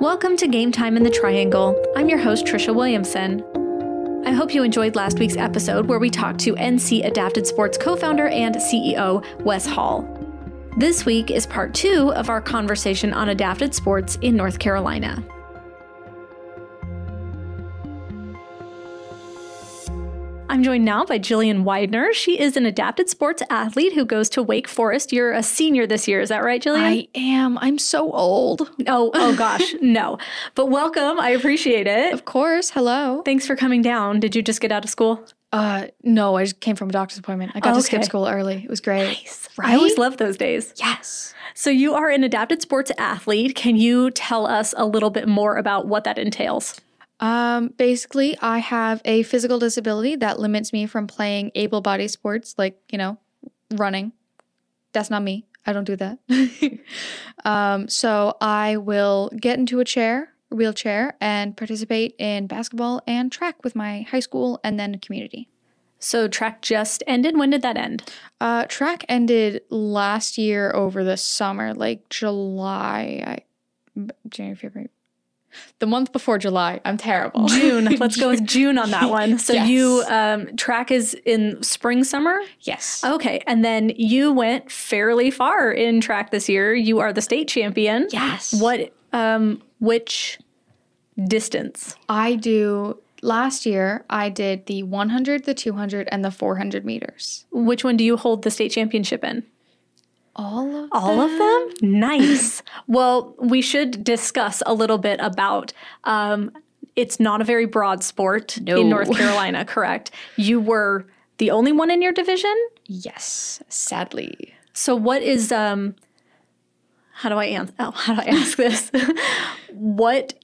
Welcome to Game Time in the Triangle. I'm your host, Trisha Williamson. I hope you enjoyed last week's episode where we talked to NC Adapted Sports co founder and CEO Wes Hall. This week is part two of our conversation on adapted sports in North Carolina. I'm joined now by Jillian Weidner. She is an adapted sports athlete who goes to Wake Forest. You're a senior this year, is that right, Jillian? I am. I'm so old. Oh, oh gosh, no. But welcome. I appreciate it. Of course. Hello. Thanks for coming down. Did you just get out of school? Uh, no, I just came from a doctor's appointment. I got to skip school early. It was great. Nice. Right? I always love those days. Yes. So you are an adapted sports athlete. Can you tell us a little bit more about what that entails? Um, basically, I have a physical disability that limits me from playing able-bodied sports like, you know, running. That's not me. I don't do that. um, so I will get into a chair, wheelchair, and participate in basketball and track with my high school and then community. So track just ended. When did that end? Uh, track ended last year over the summer, like July. I January, February. The month before July. I'm terrible. June. Let's go with June on that one. So Yes. you um, track is in spring, summer. yes. Okay, and then you went fairly far in track this year. You are the state champion. Yes. What? Um, which distance? I do. Last year, I did the 100, the 200, and the 400 meters. Which one do you hold the state championship in? All of All of them? Nice. well, we should discuss a little bit about um, it's not a very broad sport No. in North Carolina, correct? You were the only one in your division? Yes, sadly. So what is um how do I answer oh, how do I ask this? what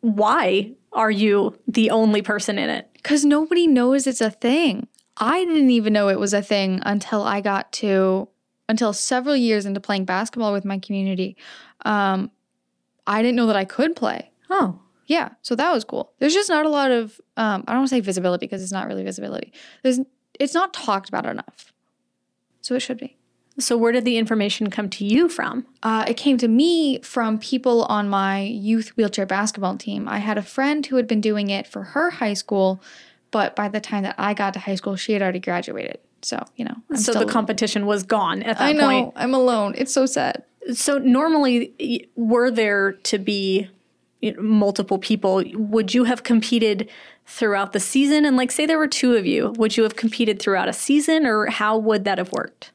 why are you the only person in it? Because nobody knows it's a thing. I didn't even know it was a thing until I got to, until several years into playing basketball with my community. Um, I didn't know that I could play. Oh. Yeah, so that was cool. There's just not a lot of, um, I don't want to say visibility because it's not really visibility. There's, it's not talked about enough. So it should be. So where did the information come to you from? Uh, it came to me from people on my youth wheelchair basketball team. I had a friend who had been doing it for her high school, but by the time that I got to high school, she had already graduated. So, you know, I'm so the competition was gone at that I know, point. I'm alone. It's so sad. So normally were there to be multiple people, would you have competed throughout the season and like say there were two of you, would you have competed throughout a season or how would that have worked?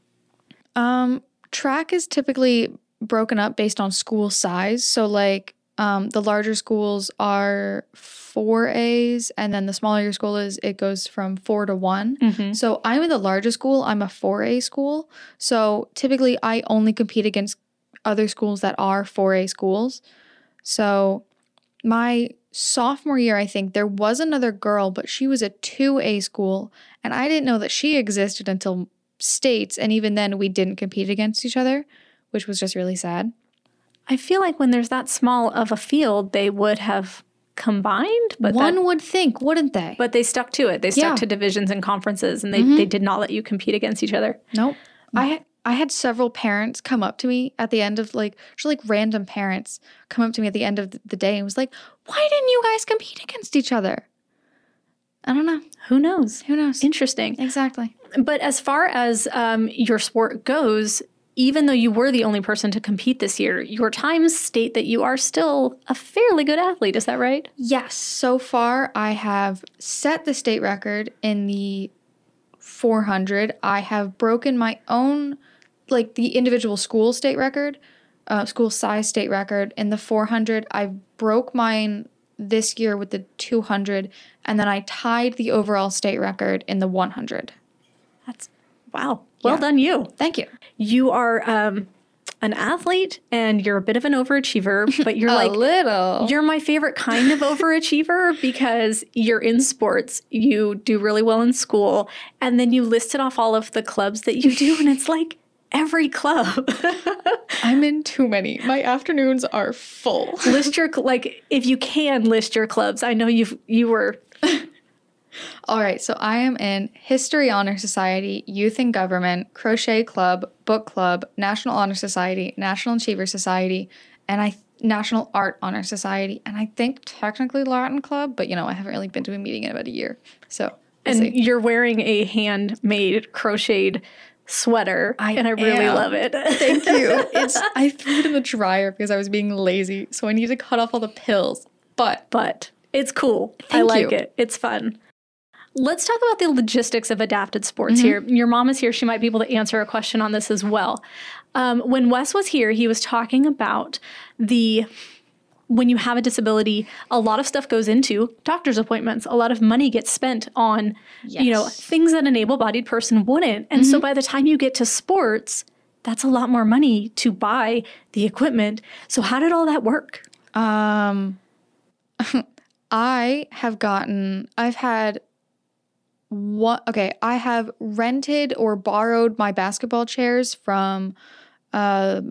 Um, track is typically broken up based on school size. So, like, um, the larger schools are four A's, and then the smaller your school is, it goes from four to one. Mm-hmm. So, I'm in the larger school. I'm a four A school. So, typically, I only compete against other schools that are four A schools. So, my sophomore year, I think there was another girl, but she was a 2A school, and I didn't know that she existed until states. And even then, we didn't compete against each other, which was just really sad. I feel like when there's that small of a field, they would have combined, but One that, would think, wouldn't they? but they stuck to it. They stuck Yeah. to divisions and conferences, and they, Mhm. they did not let you compete against each other. nope. I I had several parents come up to me at the end of like just like random parents come up to me at the end of the day and was like, "Why didn't you guys compete against each other?" I don't know. Who knows? Who knows? Interesting. Exactly. But as far as um, your sport goes, even though you were the only person to compete this year, your times state that you are still a fairly good athlete. Is that right? Yes, so far I have set the state record in the 400. I have broken my own, like the individual school state record, uh, school size state record in the 400. I broke mine this year with the 200, and then I tied the overall state record in the 100. That's wow. Well Yeah. done, you. Thank you. You are um, an athlete and you're a bit of an overachiever, but you're like little. You're my favorite kind of overachiever because you're in sports, you do really well in school, and then you listed off all of the clubs that you do, and it's like every club. I'm in too many. My afternoons are full. list your like if you can list your clubs. I know you've you were All right, so I am in History Honor Society, Youth in Government, Crochet Club, Book Club, National Honor Society, National Achiever Society, and I National Art Honor Society, and I think technically Latin Club, but you know, I haven't really been to a meeting in about a year. So, we'll and see. you're wearing a handmade crocheted sweater, I and I really am. love it. Thank you. It's I threw it in the dryer because I was being lazy, so I need to cut off all the pills. But but it's cool. I like you. it. It's fun. Let's talk about the logistics of adapted sports Mm-hmm. here. Your mom is here. She might be able to answer a question on this as well. Um, when Wes was here, he was talking about the when you have a disability, a lot of stuff goes into doctor's appointments. A lot of money gets spent on, you know, things that an able-bodied person wouldn't. And so by the time you get to sports, that's a lot more money to buy the equipment. So how did all that work? um I have gotten I've had okay, I have rented or borrowed my basketball chairs from uh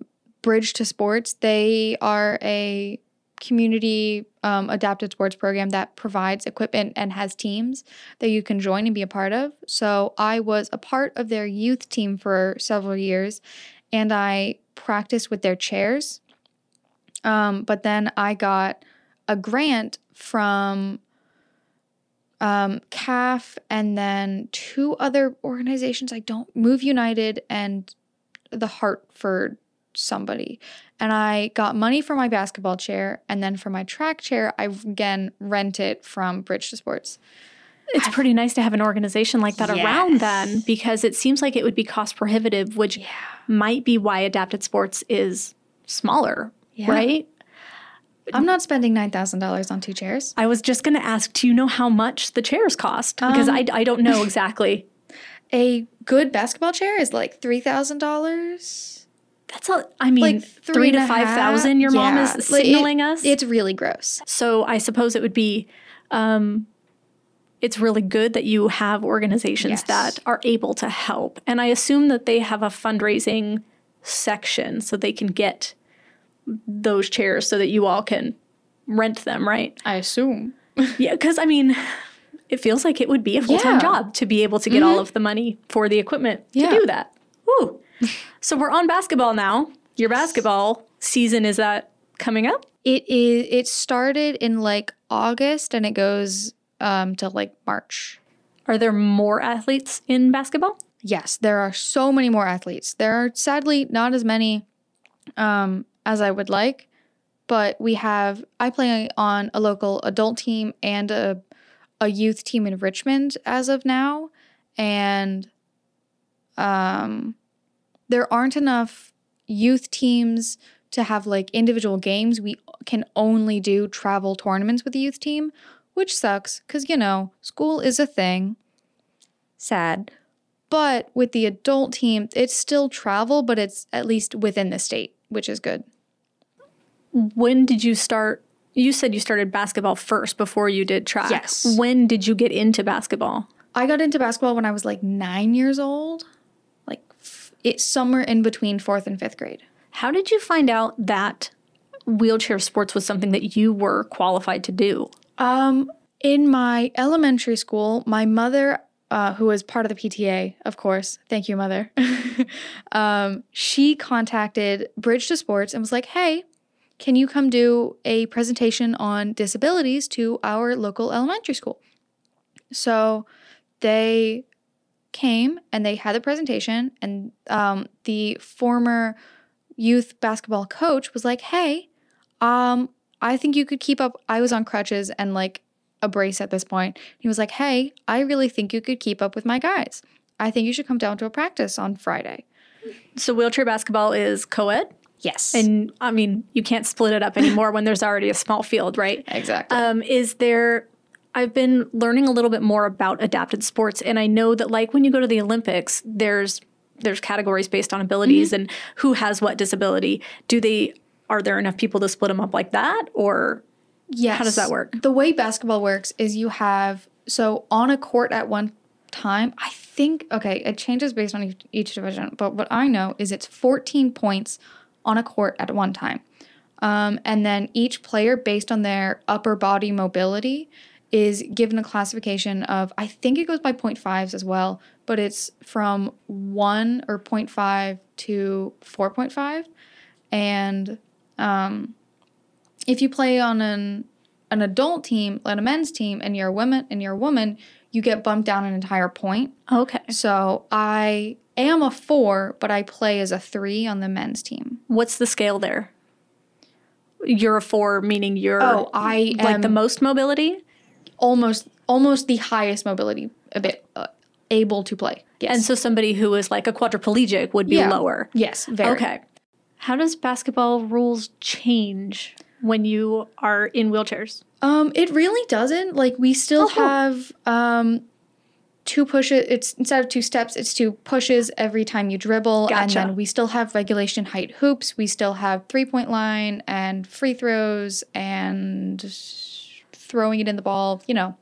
Bridge II Sports. They are a community um, adapted sports program that provides equipment and has teams that you can join and be a part of. So I was a part of their youth team for several years and I practiced with their chairs. Um, but then I got a grant from um, CAF and then two other organizations. I don't Move United and the Hartford somebody. And I got money for my basketball chair. And then for my track chair, I again rent it from Bridge II Sports. It's pretty nice to have an organization like that around then because it seems like it would be cost prohibitive, which might be why adapted sports is smaller, Yeah. right? I'm not spending $9,000 on two chairs. I was just going to ask, do you know how much the chairs cost? Because Um, I, I don't know exactly. A good basketball chair is like $3,000. That's a, I mean, Like three, three to and a five half. thousand. Your mom Yeah. is Like, it- signaling us. It's really gross. so I suppose it would be, um, it's really good that you have organizations Yes. that are able to help, and I assume that they have a fundraising section so they can get those chairs so that you all can rent them, right? I assume. Yeah, because I mean, it feels like it would be a full time Yeah. Mm-hmm. job to be able to get all of the money for the equipment Yeah. to do that. Woo. so we're on basketball now. Your basketball season is that coming up? It is. It started in like August and it goes um to like March. Are there more athletes in basketball? Yes, there are so many more athletes. There are sadly not as many um, as I would like, but we have. I play on a local adult team and a a youth team in Richmond as of now, and um, there aren't enough youth teams to have like individual games. We can only do travel tournaments with the youth team, which sucks because you know school is a thing. Sad. But with the adult team, it's still travel, but it's at least within the state, which is good. When did you start? You said you started basketball first before you did track. Yes. When did you get into basketball? I got into basketball when I was like nine years old, like f- it's somewhere in between fourth and fifth grade. How did you find out that wheelchair sports was something that you were qualified to do? Um, in my elementary school, my mother, uh, who was part of the PTA, of course, thank you, mother. um, she contacted Bridge II Sports and was like, "Hey, can you come do a presentation on disabilities to our local elementary school?" So they came and they had the presentation, and um, the former youth basketball coach was like, "Hey, um, I think you could keep up. I was on crutches and like a brace at this point. He was like, Hey, I really think you could keep up with my guys. I think you should come down to a practice on Friday. So wheelchair basketball is co-ed, Yes. and I mean you can't split it up anymore when there's already a small field, right? exactly. Um, is there? I've been learning a little bit more about adapted sports, and I know that like when you go to the Olympics, there's there's categories based on abilities Mm-hmm. and who has what disability. Do they? Are there enough people to split them up like that, or yes. how does that work? The way basketball works is you have, so on a court at one time, I think, okay, it changes based on each, each division, but what I know is it's 14 points on a court at one time. Um, and then each player, based on their upper body mobility, is given a classification of, I think it goes by 0.5s as well, but it's from 1 or 0.5 to 4.5. And um, if you play on an an adult team, like a men's team, and you're a woman and you're a woman, you get bumped down an entire point. Okay. So I am a four, but I play as a three on the men's team. What's the scale there? You're a four, meaning you're Oh, I like am the most mobility. almost almost the highest mobility a bit uh, able to play. Yes. And so somebody who is like a quadriplegic would be Yeah. lower. yes, very. Okay. How does basketball rules change when you are in wheelchairs? Um, it really doesn't. Like we still Oh, have um two pushes. It's instead of two steps, it's two pushes every time you dribble, and then we still have regulation height hoops. We still have three point line and free throws and throwing it in the ball. You know,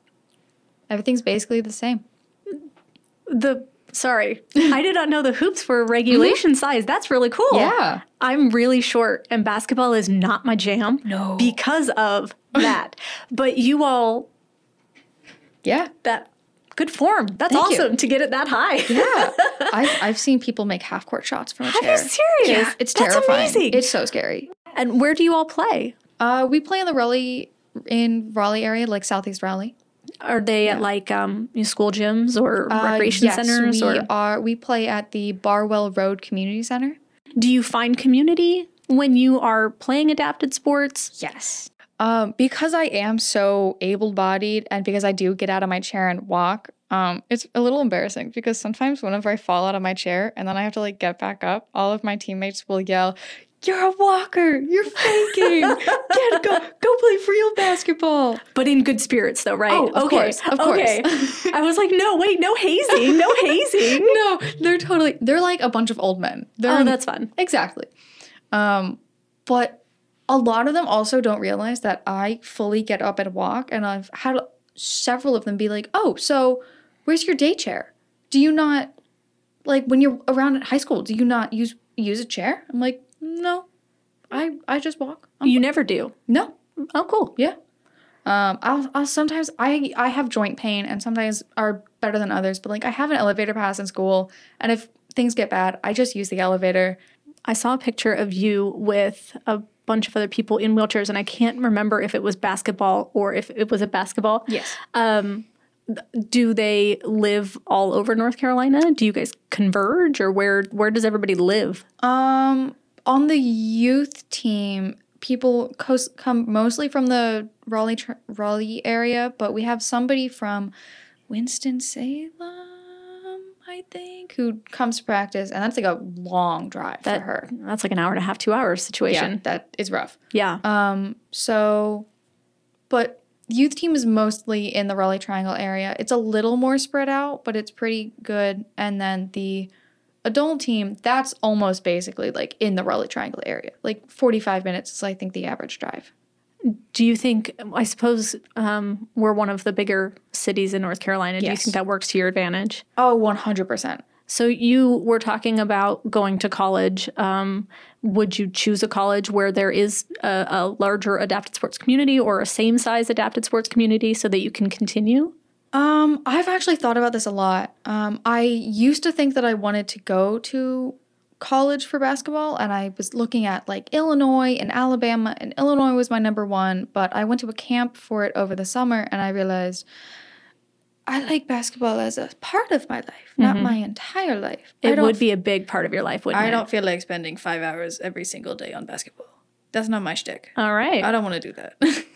everything's basically the same. The sorry, I did not know the hoops were regulation mm-hmm. size. That's really cool. Yeah. I'm really short and basketball is not my jam. No. Because of that. but you all Yeah. that good form. That's Thank you. awesome to get it that high. Yeah. I've I've seen people make half court shots from a chair. Are you serious? Yeah, it's That's terrifying. amazing. It's so scary. and where do you all play? Uh, we play in the Raleigh in Raleigh area, like Southeast Raleigh. Are they at like um you school gyms or Uh, recreation yes, centers we or are. We play at the Barwell Road Community Center. do you find community when you are playing adapted sports? Yes. Um, because I am so able-bodied, and because I do get out of my chair and walk, um, it's a little embarrassing because sometimes whenever I fall out of my chair and then I have to like get back up, all of my teammates will yell, "You're a walker! You're faking! Get go go play real basketball!" But in good spirits though, right? Oh, of course, of course. Okay. I was like, no, wait, no hazing, no hazing. no, they're totally. They're like a bunch of old men. They're Oh, that's fun. Exactly. Um, but a lot of them also don't realize that I fully get up and walk, and I've had several of them be like, "Oh, so where's your day chair? Do you not like when you're around at high school? Do you not use use a chair?" I'm like, "No, I I just walk." I'm You never do. no, Oh, cool. yeah. Um, I'll, I'll sometimes I I have joint pain and sometimes are better than others, but like I have an elevator pass in school, and if things get bad, I just use the elevator. I saw a picture of you with a bunch of other people in wheelchairs, and I can't remember if it was basketball or if it was a basketball. Yes. Um, do they live all over North Carolina? Do you guys converge, or where where does everybody live? Um, on the youth team, people cos- come mostly from the Raleigh Raleigh area, but we have somebody from Winston Salem, I think, who comes to practice, and that's like a long drive That for her. That's like an hour and a half, two hours situation. Yeah, that is rough. Yeah. Um, so, but youth team is mostly in the Raleigh Triangle area. It's a little more spread out, but it's pretty good. And then the adult team, that's almost basically like in the Raleigh Triangle area. Like 45 minutes is, I think, the average drive. Do you think? I suppose um, we're one of the bigger cities in North Carolina. Do you think that works to your advantage? Oh, 100%. So you were talking about going to college. Um, would you choose a college where there is a, a larger adapted sports community or a same size adapted sports community so that you can continue? Um, I've actually thought about this a lot. Um, I used to think that I wanted to go to college for basketball, and I was looking at like Illinois and Alabama, and Illinois was my number one. But I went to a camp for it over the summer, and I realized I like basketball as a part of my life, not mm-hmm. my entire life. It would be a big part of your life, wouldn't I it? don't feel like spending five hours every single day on basketball. That's not my shtick. All right. I don't want to do that.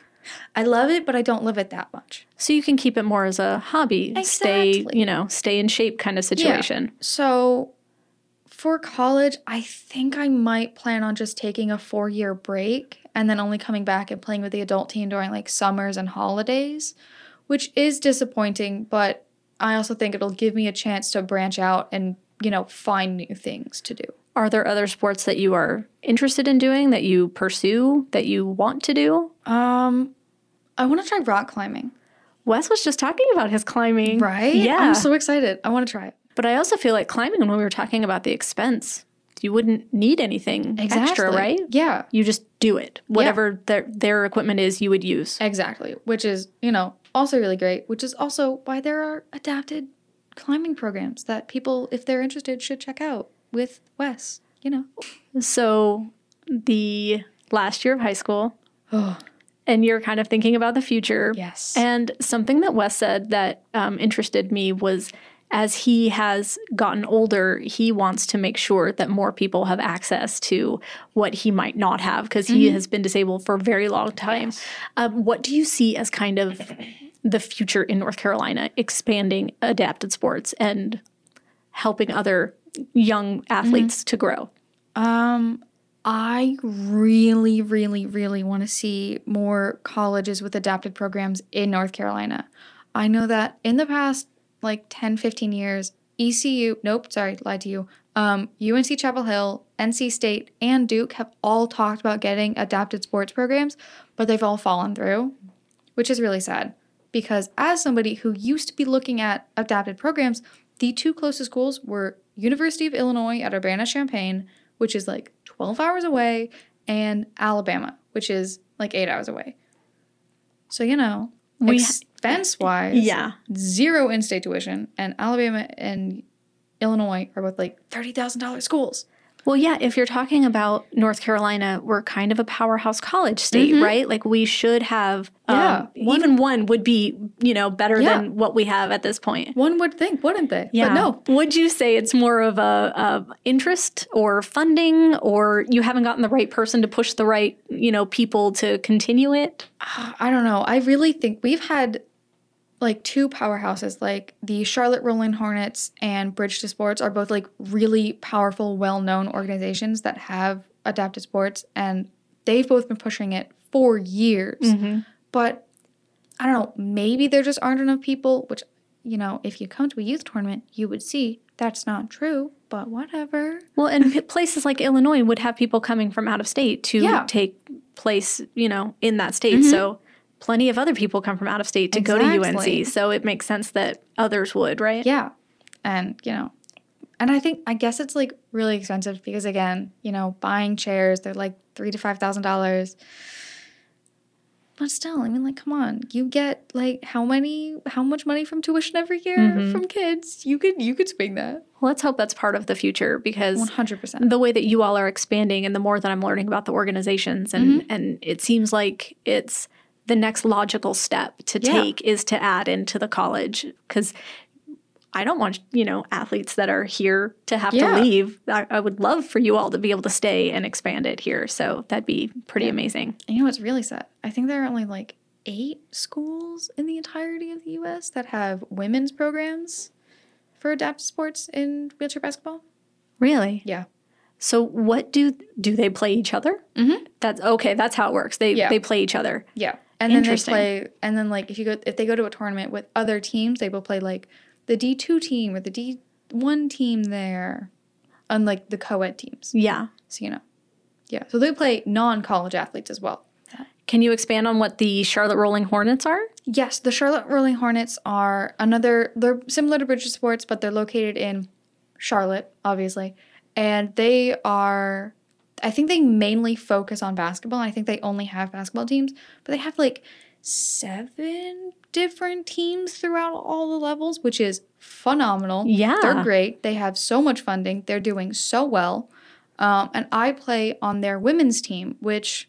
I love it, but I don't love it that much. so you can keep it more as a hobby, stay, you know, stay in shape kind of situation. So for college, I think I might plan on just taking a four year break and then only coming back and playing with the adult team during like summers and holidays, which is disappointing, but I also think it'll give me a chance to branch out and, you know, find new things to do. Are there other sports that you are interested in doing that you pursue that you want to do? Um, I want to try rock climbing. Wes was just talking about his climbing. Right? Yeah. I'm so excited. I want to try it. But I also feel like climbing when we were talking about the expense, you wouldn't need anything extra, right? Yeah. You just do it. Whatever their their equipment is, you would use. Exactly, which is, you know, also really great, which is also why there are adapted climbing programs that people, if they're interested, should check out with Wes, you know. So the last year of high school, and you're kind of thinking about the future. yes. And something that Wes said that um, interested me was as he has gotten older, he wants to make sure that more people have access to what he might not have because he has been disabled for a very long time. Um, what do you see as kind of the future in North Carolina expanding adapted sports and helping other young athletes to grow? Um, I really, really, really want to see more colleges with adapted programs in North Carolina. I know that in the past like 10, 15 years, ECU, nope, sorry, lied to you. Um, UNC Chapel Hill, NC State, and Duke have all talked about getting adapted sports programs, but they've all fallen through, which is really sad. Because as somebody who used to be looking at adapted programs, the two closest schools were University of Illinois at Urbana Champaign, which is like 12 hours away, and Alabama, which is like eight hours away. So, you know, We- expense wise, Yeah. zero in state tuition, and Alabama and Illinois are both like $30,000 schools. Well, yeah, if you're talking about North Carolina, we're kind of a powerhouse college state, right? Like we should have, um, Yeah, one- even one would be, you know, better Yeah. than what we have at this point. One would think, wouldn't they? Yeah. But no. Would you say it's more of a, a interest or funding, or you haven't gotten the right person to push the right, you know, people to continue it? I don't know. I really think we've had like two powerhouses, like the Charlotte Rolling Hornets and Bridge II Sports are both like really powerful, well known organizations that have adapted sports and they've both been pushing it for years. But I don't know, maybe there just aren't enough people, which, you know, if you come to a youth tournament, you would see that's not true, but whatever. Well, and places like Illinois would have people coming from out of state to Yeah. Mm-hmm. take place, you know, in that state. So plenty of other people come from out of state to go to UNC. So it makes sense that others would, right? Yeah. And, you know, and I think I guess it's like really expensive because again, you know, buying chairs, they're like three to five thousand dollars. But still, I mean, like, come on, you get like how many, how much money from tuition every year Mm-hmm. from kids? You could, you could swing that Well, let's hope that's part of the future because one hundred percent. the way that you all are expanding and the more that I'm learning about the organizations and Mm-hmm. and it seems like it's the next logical step to Yeah. take is to add into the college cuz I don't want, you know, athletes that are here to have Yeah. to leave. I, I would love for you all to be able to stay and expand it here. So that'd be pretty amazing. And You know what's really sad? I think there are only like eight schools in the entirety of the U.S. that have women's programs for adapted sports in wheelchair basketball. Really? Yeah. So what do do they play each other? Mhm. That's okay. That's how it works. They Yeah. they play each other. Yeah. And then they play and then like if you go if they go to a tournament with other teams, they will play like the D two team or the D one team there. Unlike the co ed teams. Yeah. So you know. Yeah. So they play non college athletes as well. Can you expand on what the Charlotte Rolling Hornets are? Yes, the Charlotte Rolling Hornets are another they're similar to Bridges Sports, but they're located in Charlotte, obviously. And they are I think they mainly focus on basketball. I think they only have basketball teams, but they have like seven different teams throughout all the levels, which is phenomenal. Yeah. They're great. They have so much funding. They're doing so well. Um, and I play on their women's team, which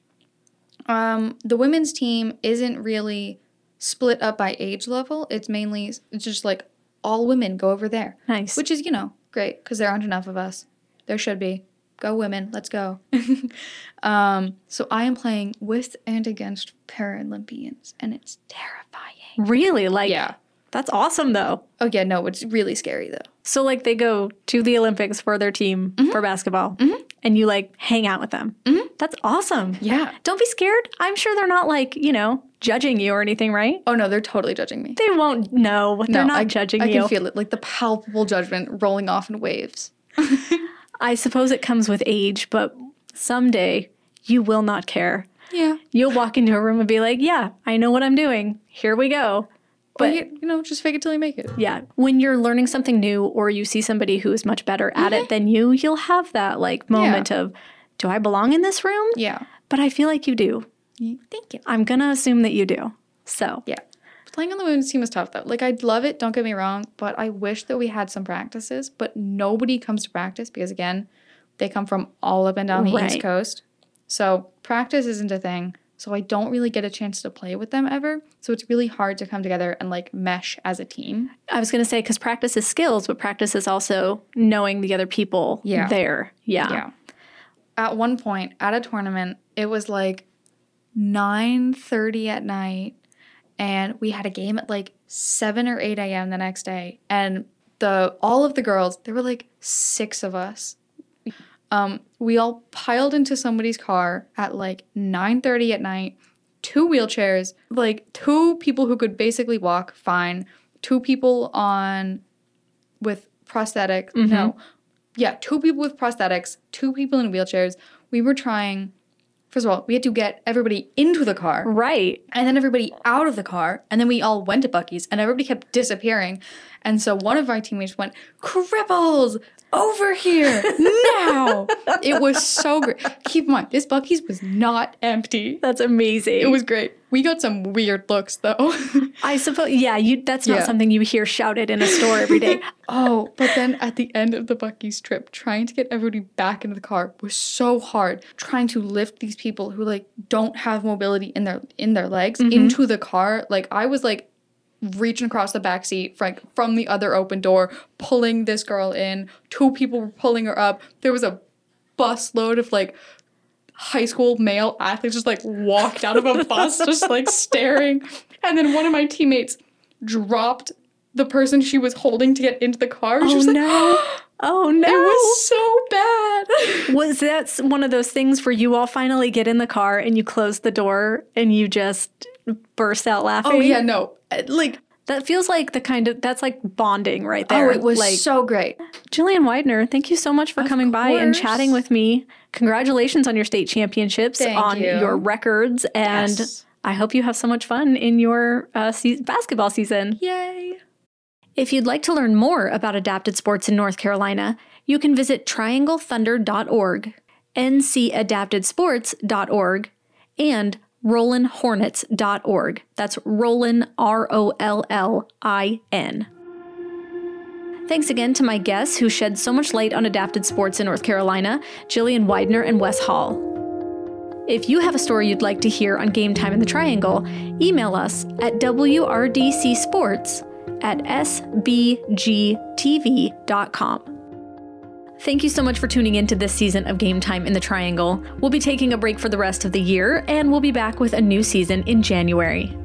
um, the women's team isn't really split up by age level. It's mainly it's just like all women go over there, Nice. which is you know great because there aren't enough of us. There should be. Go women, let's go. um, so I am playing with and against Paralympians, and it's terrifying. really? Like Yeah. that's awesome though. Oh yeah, no, it's really scary though. So like they go to the Olympics for their team Mm-hmm. for basketball and you like hang out with them. That's awesome. Yeah. Don't be scared. I'm sure they're not like, you know, judging you or anything, right? Oh no, they're totally judging me. They won't know. They're no, not I, judging I you. can feel it, like the palpable judgment rolling off in waves. I suppose it comes with age, but someday you will not care. Yeah. You'll walk into a room and be like, "Yeah, I know what I'm doing. Here we go." But you, you know, just fake it till you make it. yeah, when you're learning something new or you see somebody who is much better at it than you, you'll have that like moment of, "Do I belong in this room?" Yeah. But I feel like you do. Thank you. I'm going to assume that you do. So, Yeah. Playing on the women's team is tough though. Like I'd love it, don't get me wrong, but I wish that we had some practices, but nobody comes to practice because again, they come from all up and down the Right. East Coast. So practice isn't a thing. So I don't really get a chance to play with them ever. So it's really hard to come together and like mesh as a team. I was going to say, because practice is skills, but practice is also knowing the other people Yeah. there. Yeah. Yeah. At one point at a tournament, it was like 9:30 at night and we had a game at like 7 or 8 a.m. the next day. And the all of the girls, there were like six of us. Um, we all piled into somebody's car at like 9:30 at night, two wheelchairs, like two people who could basically walk fine, two people on with prosthetics. No. Yeah, two people with prosthetics, two people in wheelchairs. We were trying First of all, we had to get everybody into the car Right. and then everybody out of the car, and then we all went to Buc-ee's, and everybody kept disappearing. And so one of our teammates went, Cripples, over here now. it was so great. Keep in mind, this Buc-ee's was not empty. That's amazing. It was great. We got some weird looks though. I suppose, yeah, you. that's not Yeah. something you hear shouted in a store every day. oh, but then at the end of the Buc-ee's trip, trying to get everybody back into the car was so hard. Trying to lift these people who like don't have mobility in their in their legs mm-hmm. into the car. Like I was like reaching across the back seat from, from the other open door, pulling this girl in. Two people were pulling her up. There was a bus load of like high school male athletes just like walked out of a bus, just like staring. And then one of my teammates dropped the person she was holding to get into the car. she Oh was like, no. Oh no. it was so bad. Was that one of those things where you all finally get in the car and you close the door and you just burst out laughing? oh yeah, no. Like That feels like the kind of that's like bonding right there. oh, it was like so great. Jillian Weidner, thank you so much for Of coming by and chatting with me. Congratulations on your state championships, Thank on you. your records, and Yes. I hope you have so much fun in your uh, se- basketball season. Yay. If you'd like to learn more about adapted sports in North Carolina, you can visit trianglethunder.org, ncadaptedsports.org, and rollinhornets.org. That's Rollin, R O L L I N. Thanks again to my guests who shed so much light on adapted sports in North Carolina, Jillian Weidner and Wes Hall. If you have a story you'd like to hear on Game Time in the Triangle, email us at wrdcsports at sbgtv.com. Thank you so much for tuning in to this season of Game Time in the Triangle. We'll be taking a break for the rest of the year, and we'll be back with a new season in January.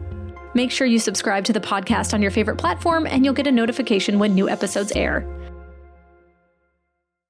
Make sure you subscribe to the podcast on your favorite platform, and you'll get a notification when new episodes air.